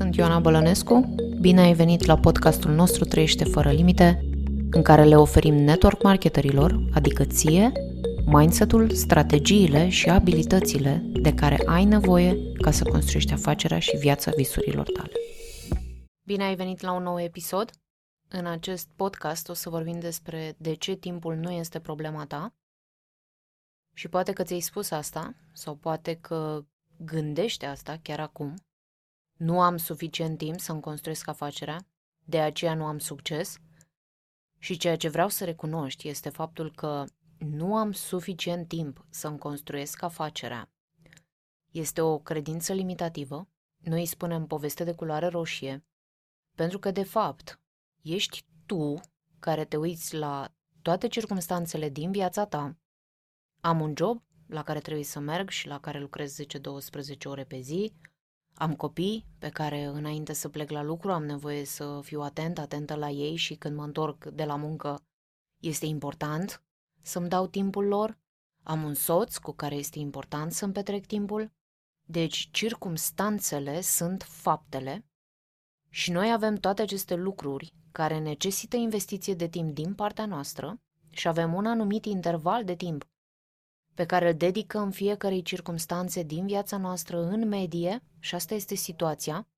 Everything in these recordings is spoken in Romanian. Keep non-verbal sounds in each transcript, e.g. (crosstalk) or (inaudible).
sunt Ioana Bălănescu. Bine ai venit la podcastul nostru Trăiește fără limite, în care le oferim network marketerilor, adică ție, mindset-ul, strategiile și abilitățile de care ai nevoie ca să construiești afacerea și viața visurilor tale. Bine ai venit la un nou episod. În acest podcast o să vorbim despre de ce timpul nu este problema ta. Și poate că ți-ai spus asta, sau poate că gândește asta chiar acum, nu am suficient timp să-mi construiesc afacerea, de aceea nu am succes. Și ceea ce vreau să recunoști este faptul că nu am suficient timp să-mi construiesc afacerea. Este o credință limitativă, noi îi spunem poveste de culoare roșie, pentru că, de fapt, ești tu care te uiți la toate circumstanțele din viața ta. Am un job la care trebuie să merg și la care lucrez 10-12 ore pe zi, am copii pe care înainte să plec la lucru am nevoie să fiu atent, atentă la ei și când mă întorc de la muncă este important să-mi dau timpul lor. Am un soț cu care este important să-mi petrec timpul. Deci circumstanțele sunt faptele și noi avem toate aceste lucruri care necesită investiție de timp din partea noastră și avem un anumit interval de timp pe care îl dedicăm fiecarei circumstanțe din viața noastră în medie, și asta este situația.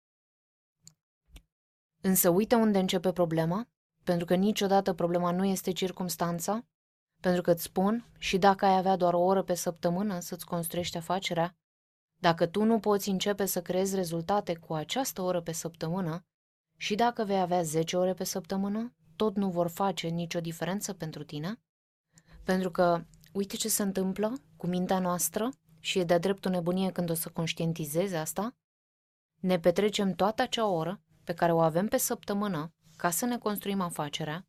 Însă uite unde începe problema, pentru că niciodată problema nu este circumstanța, pentru că îți spun, și dacă ai avea doar o oră pe săptămână să-ți construiești afacerea, dacă tu nu poți începe să creezi rezultate cu această oră pe săptămână, și dacă vei avea 10 ore pe săptămână, tot nu vor face nicio diferență pentru tine, pentru că uite ce se întâmplă cu mintea noastră și e de-a dreptul nebunie când o să conștientizezi asta, ne petrecem toată acea oră pe care o avem pe săptămână ca să ne construim afacerea,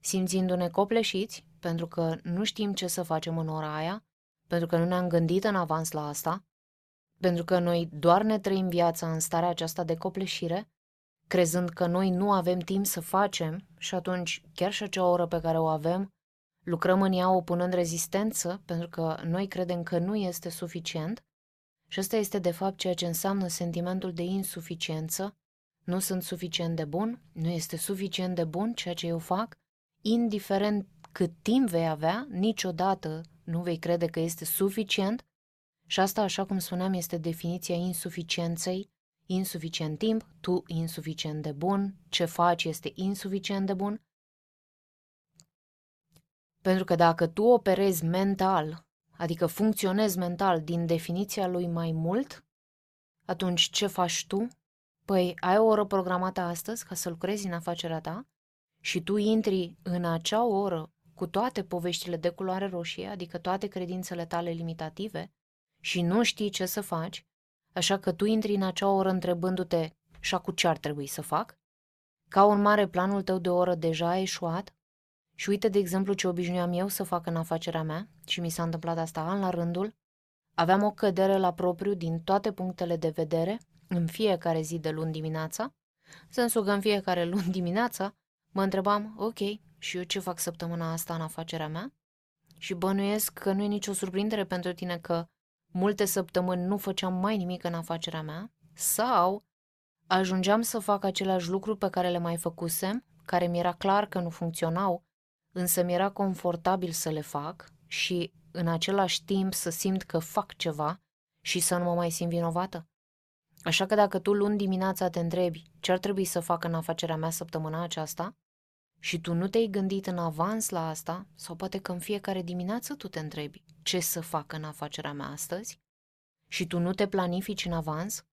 simțindu-ne copleșiți pentru că nu știm ce să facem în ora aia, pentru că nu ne-am gândit în avans la asta, pentru că noi doar ne trăim viața în starea aceasta de copleșire, crezând că noi nu avem timp să facem și atunci chiar și acea oră pe care o avem lucrăm în ea opunând rezistență pentru că noi credem că nu este suficient. Și asta este de fapt ceea ce înseamnă sentimentul de insuficiență. Nu sunt suficient de bun, nu este suficient de bun ceea ce eu fac, indiferent cât timp vei avea, niciodată nu vei crede că este suficient. Și asta, așa cum spuneam, este definiția insuficienței, insuficient timp, tu insuficient de bun, ce faci este insuficient de bun pentru că dacă tu operezi mental, adică funcționezi mental din definiția lui mai mult, atunci ce faci tu? Păi ai o oră programată astăzi ca să lucrezi în afacerea ta și tu intri în acea oră cu toate poveștile de culoare roșie, adică toate credințele tale limitative și nu știi ce să faci, așa că tu intri în acea oră întrebându-te și cu ce ar trebui să fac? Ca urmare, planul tău de oră deja a eșuat și uite, de exemplu, ce obișnuiam eu să fac în afacerea mea, și mi s-a întâmplat asta an la rândul, aveam o cădere la propriu din toate punctele de vedere, în fiecare zi de luni dimineața, sensul că în fiecare (laughs) luni dimineața mă întrebam, ok, și eu ce fac săptămâna asta în afacerea mea? Și bănuiesc că nu e nicio surprindere pentru tine că multe săptămâni nu făceam mai nimic în afacerea mea sau ajungeam să fac același lucru pe care le mai făcusem, care mi era clar că nu funcționau însă mi-era confortabil să le fac și în același timp să simt că fac ceva și să nu mă mai simt vinovată. Așa că dacă tu luni dimineața te întrebi ce ar trebui să fac în afacerea mea săptămâna aceasta și tu nu te-ai gândit în avans la asta, sau poate că în fiecare dimineață tu te întrebi ce să fac în afacerea mea astăzi și tu nu te planifici în avans,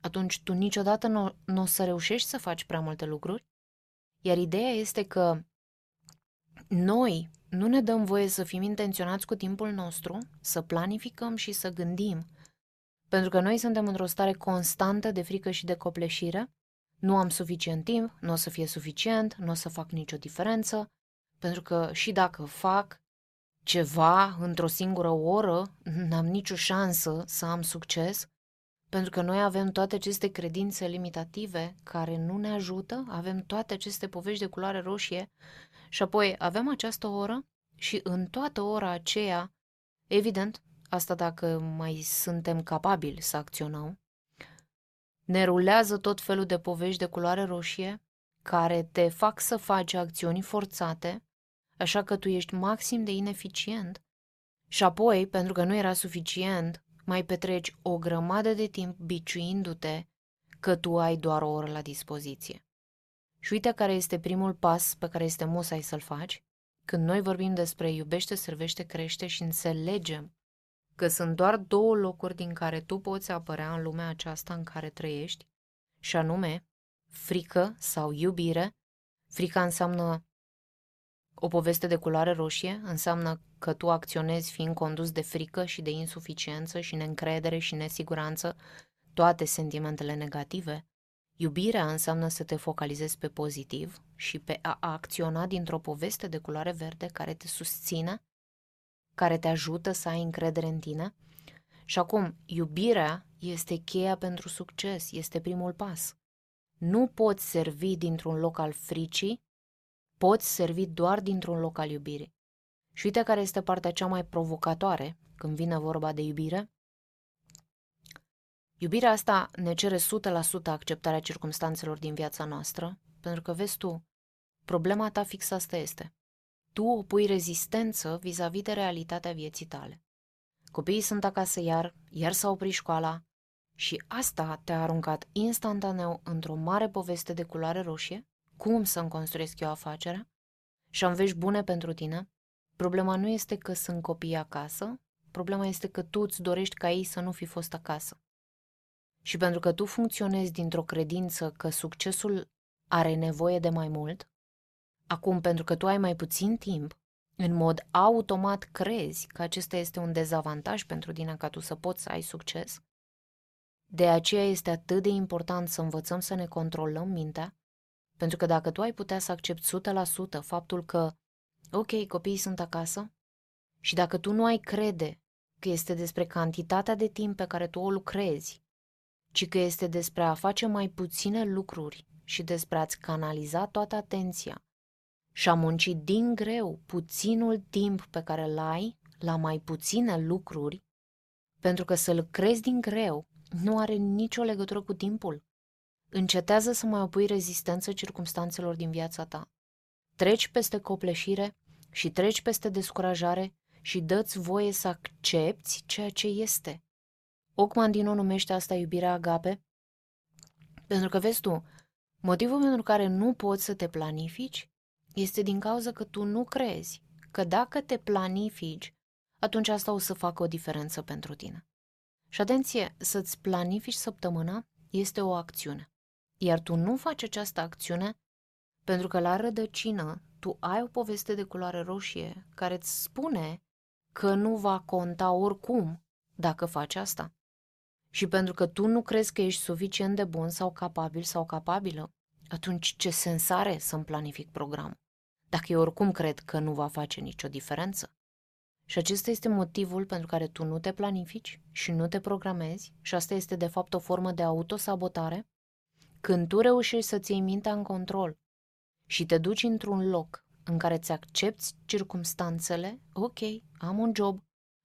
atunci tu niciodată nu, nu o să reușești să faci prea multe lucruri. Iar ideea este că noi nu ne dăm voie să fim intenționați cu timpul nostru, să planificăm și să gândim, pentru că noi suntem într-o stare constantă de frică și de copleșire, nu am suficient timp, nu o să fie suficient, nu o să fac nicio diferență, pentru că și dacă fac ceva într-o singură oră, n-am nicio șansă să am succes, pentru că noi avem toate aceste credințe limitative care nu ne ajută, avem toate aceste povești de culoare roșie și apoi avem această oră și în toată ora aceea, evident, asta dacă mai suntem capabili să acționăm, ne rulează tot felul de povești de culoare roșie care te fac să faci acțiuni forțate, așa că tu ești maxim de ineficient și apoi, pentru că nu era suficient, mai petreci o grămadă de timp biciuindu-te că tu ai doar o oră la dispoziție. Și uite care este primul pas pe care este musai să-l faci când noi vorbim despre iubește, servește, crește și înțelegem că sunt doar două locuri din care tu poți apărea în lumea aceasta în care trăiești, și anume frică sau iubire. Frica înseamnă o poveste de culoare roșie, înseamnă că tu acționezi fiind condus de frică și de insuficiență și neîncredere și nesiguranță, toate sentimentele negative. Iubirea înseamnă să te focalizezi pe pozitiv și pe a acționa dintr-o poveste de culoare verde care te susține, care te ajută să ai încredere în tine. Și acum, iubirea este cheia pentru succes, este primul pas. Nu poți servi dintr-un loc al fricii, poți servi doar dintr-un loc al iubirii. Și uite care este partea cea mai provocatoare când vine vorba de iubire. Iubirea asta ne cere 100% acceptarea circumstanțelor din viața noastră, pentru că, vezi tu, problema ta fix asta este. Tu opui rezistență vis-a-vis de realitatea vieții tale. Copiii sunt acasă iar, iar s-a oprit școala și asta te-a aruncat instantaneu într-o mare poveste de culoare roșie, cum să-mi construiesc eu afacerea, și am vești bune pentru tine. Problema nu este că sunt copii acasă, problema este că tu îți dorești ca ei să nu fi fost acasă. Și pentru că tu funcționezi dintr-o credință că succesul are nevoie de mai mult, acum pentru că tu ai mai puțin timp, în mod automat crezi că acesta este un dezavantaj pentru tine ca tu să poți să ai succes. De aceea este atât de important să învățăm să ne controlăm mintea, pentru că dacă tu ai putea să accepti 100% faptul că, ok, copiii sunt acasă, și dacă tu nu ai crede că este despre cantitatea de timp pe care tu o lucrezi ci că este despre a face mai puține lucruri și despre a-ți canaliza toată atenția și a munci din greu puținul timp pe care îl ai la mai puține lucruri, pentru că să-l crezi din greu nu are nicio legătură cu timpul. Încetează să mai opui rezistență circumstanțelor din viața ta. Treci peste copleșire și treci peste descurajare și dă-ți voie să accepti ceea ce este. Ocmandino numește asta iubirea agape, pentru că, vezi tu, motivul pentru care nu poți să te planifici este din cauza că tu nu crezi că dacă te planifici, atunci asta o să facă o diferență pentru tine. Și atenție, să-ți planifici săptămâna este o acțiune. Iar tu nu faci această acțiune pentru că la rădăcină tu ai o poveste de culoare roșie care îți spune că nu va conta oricum dacă faci asta. Și pentru că tu nu crezi că ești suficient de bun sau capabil sau capabilă, atunci ce sens are să-mi planific programul? Dacă eu oricum cred că nu va face nicio diferență. Și acesta este motivul pentru care tu nu te planifici și nu te programezi și asta este de fapt o formă de autosabotare când tu reușești să-ți iei mintea în control și te duci într-un loc în care ți accepti circumstanțele, ok, am un job,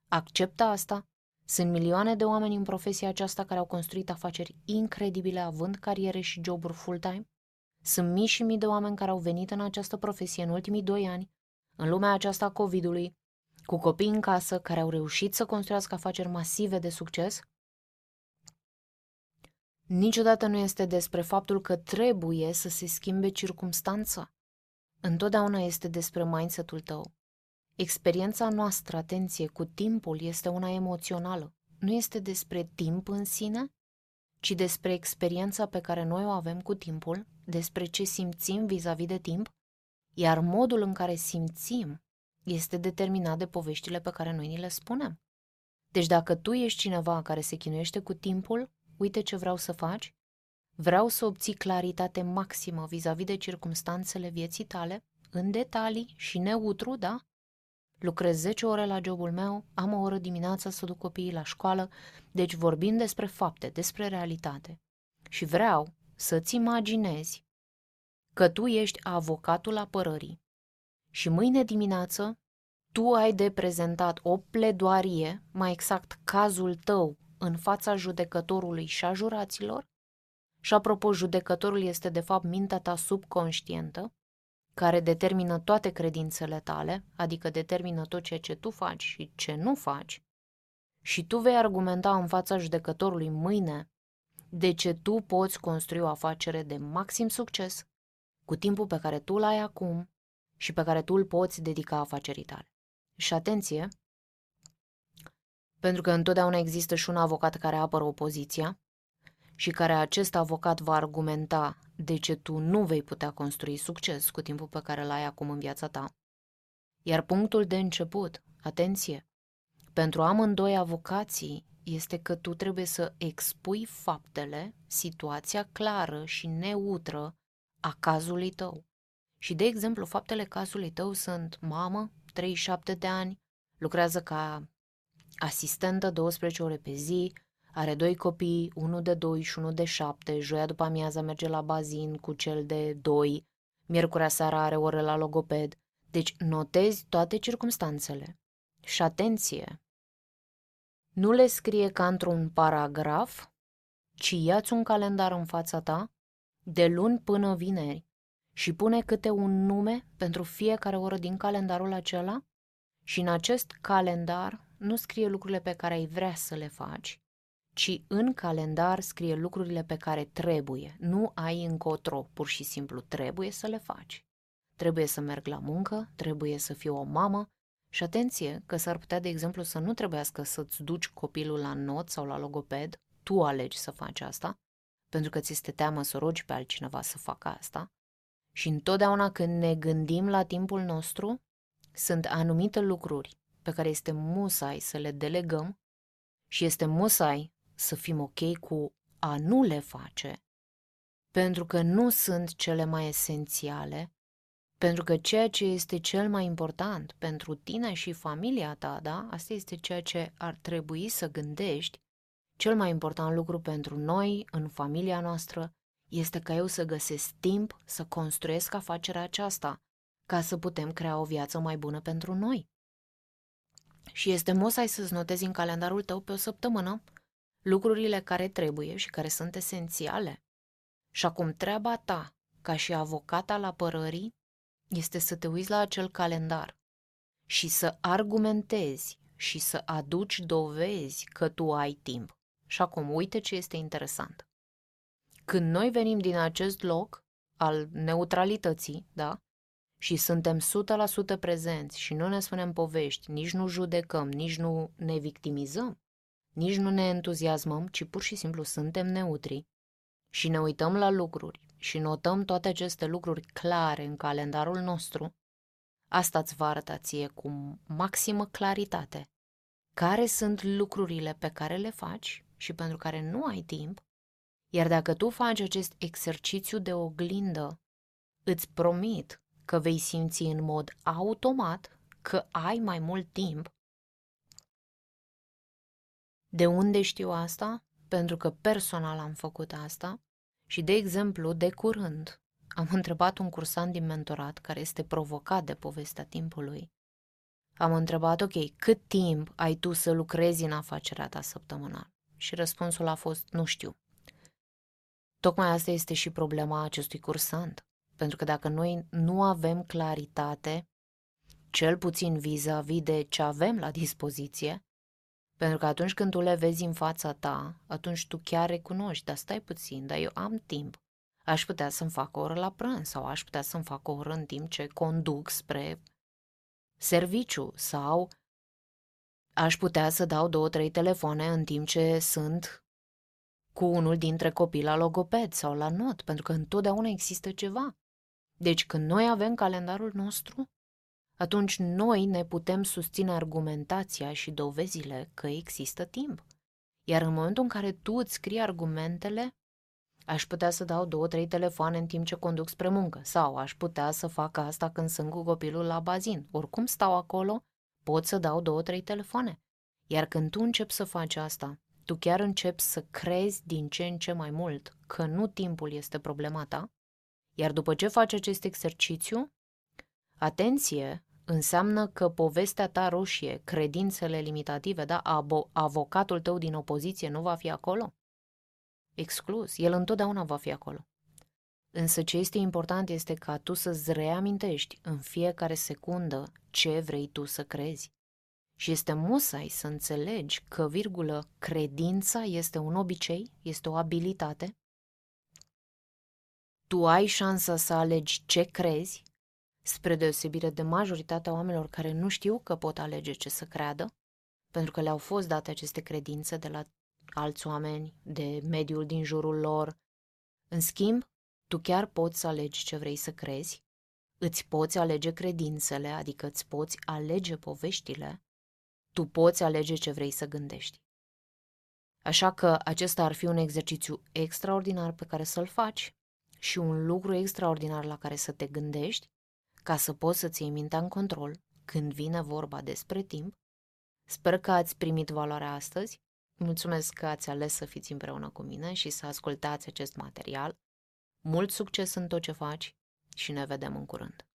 acceptă asta, sunt milioane de oameni în profesia aceasta care au construit afaceri incredibile având cariere și joburi full-time. Sunt mii și mii de oameni care au venit în această profesie în ultimii doi ani, în lumea aceasta a COVID-ului, cu copii în casă care au reușit să construiască afaceri masive de succes. Niciodată nu este despre faptul că trebuie să se schimbe circumstanța. Întotdeauna este despre mindset-ul tău. Experiența noastră, atenție, cu timpul este una emoțională. Nu este despre timp în sine, ci despre experiența pe care noi o avem cu timpul, despre ce simțim vis-a-vis de timp, iar modul în care simțim este determinat de poveștile pe care noi ni le spunem. Deci dacă tu ești cineva care se chinuiește cu timpul, uite ce vreau să faci, vreau să obții claritate maximă vis-a-vis de circumstanțele vieții tale, în detalii și neutru, da? Lucrez 10 ore la jobul meu, am o oră dimineața să duc copiii la școală, deci vorbim despre fapte, despre realitate. Și vreau să-ți imaginezi că tu ești avocatul apărării. Și mâine dimineață tu ai de prezentat o pledoarie, mai exact cazul tău, în fața judecătorului și a juraților, Și apropo, judecătorul este de fapt mintea ta subconștientă, care determină toate credințele tale, adică determină tot ceea ce tu faci și ce nu faci, și tu vei argumenta în fața judecătorului mâine de ce tu poți construi o afacere de maxim succes cu timpul pe care tu l-ai acum și pe care tu îl poți dedica afacerii tale. Și atenție, pentru că întotdeauna există și un avocat care apără opoziția și care acest avocat va argumenta de ce tu nu vei putea construi succes cu timpul pe care l-ai acum în viața ta. Iar punctul de început, atenție, pentru amândoi avocații este că tu trebuie să expui faptele, situația clară și neutră a cazului tău. Și, de exemplu, faptele cazului tău sunt mamă, 37 de ani, lucrează ca asistentă 12 ore pe zi, are doi copii, unul de 2 și unul de 7, joia după amiază merge la bazin cu cel de 2, miercurea seara are ore la logoped. Deci notezi toate circumstanțele. Și atenție! Nu le scrie ca într-un paragraf, ci ia-ți un calendar în fața ta, de luni până vineri, și pune câte un nume pentru fiecare oră din calendarul acela și în acest calendar nu scrie lucrurile pe care ai vrea să le faci, ci în calendar scrie lucrurile pe care trebuie. Nu ai încotro, pur și simplu trebuie să le faci. Trebuie să merg la muncă, trebuie să fiu o mamă și atenție că s-ar putea, de exemplu, să nu trebuiască să-ți duci copilul la not sau la logoped, tu alegi să faci asta, pentru că ți este teamă să rogi pe altcineva să facă asta. Și întotdeauna când ne gândim la timpul nostru, sunt anumite lucruri pe care este musai să le delegăm și este musai să fim ok cu a nu le face, pentru că nu sunt cele mai esențiale, pentru că ceea ce este cel mai important pentru tine și familia ta, da, asta este ceea ce ar trebui să gândești, cel mai important lucru pentru noi, în familia noastră, este ca eu să găsesc timp să construiesc afacerea aceasta, ca să putem crea o viață mai bună pentru noi. Și este mosai să-ți notezi în calendarul tău pe o săptămână lucrurile care trebuie și care sunt esențiale. Și acum treaba ta, ca și avocata la părării, este să te uiți la acel calendar și să argumentezi și să aduci dovezi că tu ai timp. Și acum, uite ce este interesant. Când noi venim din acest loc al neutralității, da? Și suntem 100% prezenți și nu ne spunem povești, nici nu judecăm, nici nu ne victimizăm, nici nu ne entuziasmăm, ci pur și simplu suntem neutri și ne uităm la lucruri și notăm toate aceste lucruri clare în calendarul nostru, asta îți va arăta ție cu maximă claritate care sunt lucrurile pe care le faci și pentru care nu ai timp, iar dacă tu faci acest exercițiu de oglindă, îți promit că vei simți în mod automat că ai mai mult timp. De unde știu asta? Pentru că personal am făcut asta și, de exemplu, de curând (laughs) am întrebat un cursant din mentorat care este provocat de povestea timpului. Am întrebat, ok, cât timp ai tu să lucrezi în afacerea ta săptămânal? Și răspunsul a fost, nu știu. Tocmai asta este și problema acestui cursant. Pentru că dacă noi nu avem claritate, cel puțin vis-a-vis de ce avem la dispoziție, pentru că atunci când tu le vezi în fața ta, atunci tu chiar recunoști, dar stai puțin, dar eu am timp. Aș putea să-mi fac o oră la prânz sau aș putea să-mi fac o oră în timp ce conduc spre serviciu sau aș putea să dau două, trei telefoane în timp ce sunt cu unul dintre copii la logoped sau la not, pentru că întotdeauna există ceva. Deci când noi avem calendarul nostru, atunci noi ne putem susține argumentația și dovezile că există timp. Iar în momentul în care tu îți scrii argumentele, aș putea să dau două, trei telefoane în timp ce conduc spre muncă sau aș putea să fac asta când sunt cu copilul la bazin. Oricum stau acolo, pot să dau două, trei telefoane. Iar când tu începi să faci asta, tu chiar începi să crezi din ce în ce mai mult că nu timpul este problema ta, iar după ce faci acest exercițiu, atenție, înseamnă că povestea ta roșie, credințele limitative, da, abo- avocatul tău din opoziție nu va fi acolo. exclus. El întotdeauna va fi acolo. Însă ce este important este ca tu să-ți reamintești în fiecare secundă ce vrei tu să crezi. Și este musai să înțelegi că, virgulă, credința este un obicei, este o abilitate. Tu ai șansa să alegi ce crezi, spre deosebire de majoritatea oamenilor care nu știu că pot alege ce să creadă, pentru că le-au fost date aceste credințe de la alți oameni, de mediul din jurul lor. În schimb, tu chiar poți să alegi ce vrei să crezi, îți poți alege credințele, adică îți poți alege poveștile, tu poți alege ce vrei să gândești. Așa că acesta ar fi un exercițiu extraordinar pe care să-l faci și un lucru extraordinar la care să te gândești ca să poți să-ți iei mintea în control când vine vorba despre timp. Sper că ați primit valoarea astăzi. Mulțumesc că ați ales să fiți împreună cu mine și să ascultați acest material. Mult succes în tot ce faci și ne vedem în curând!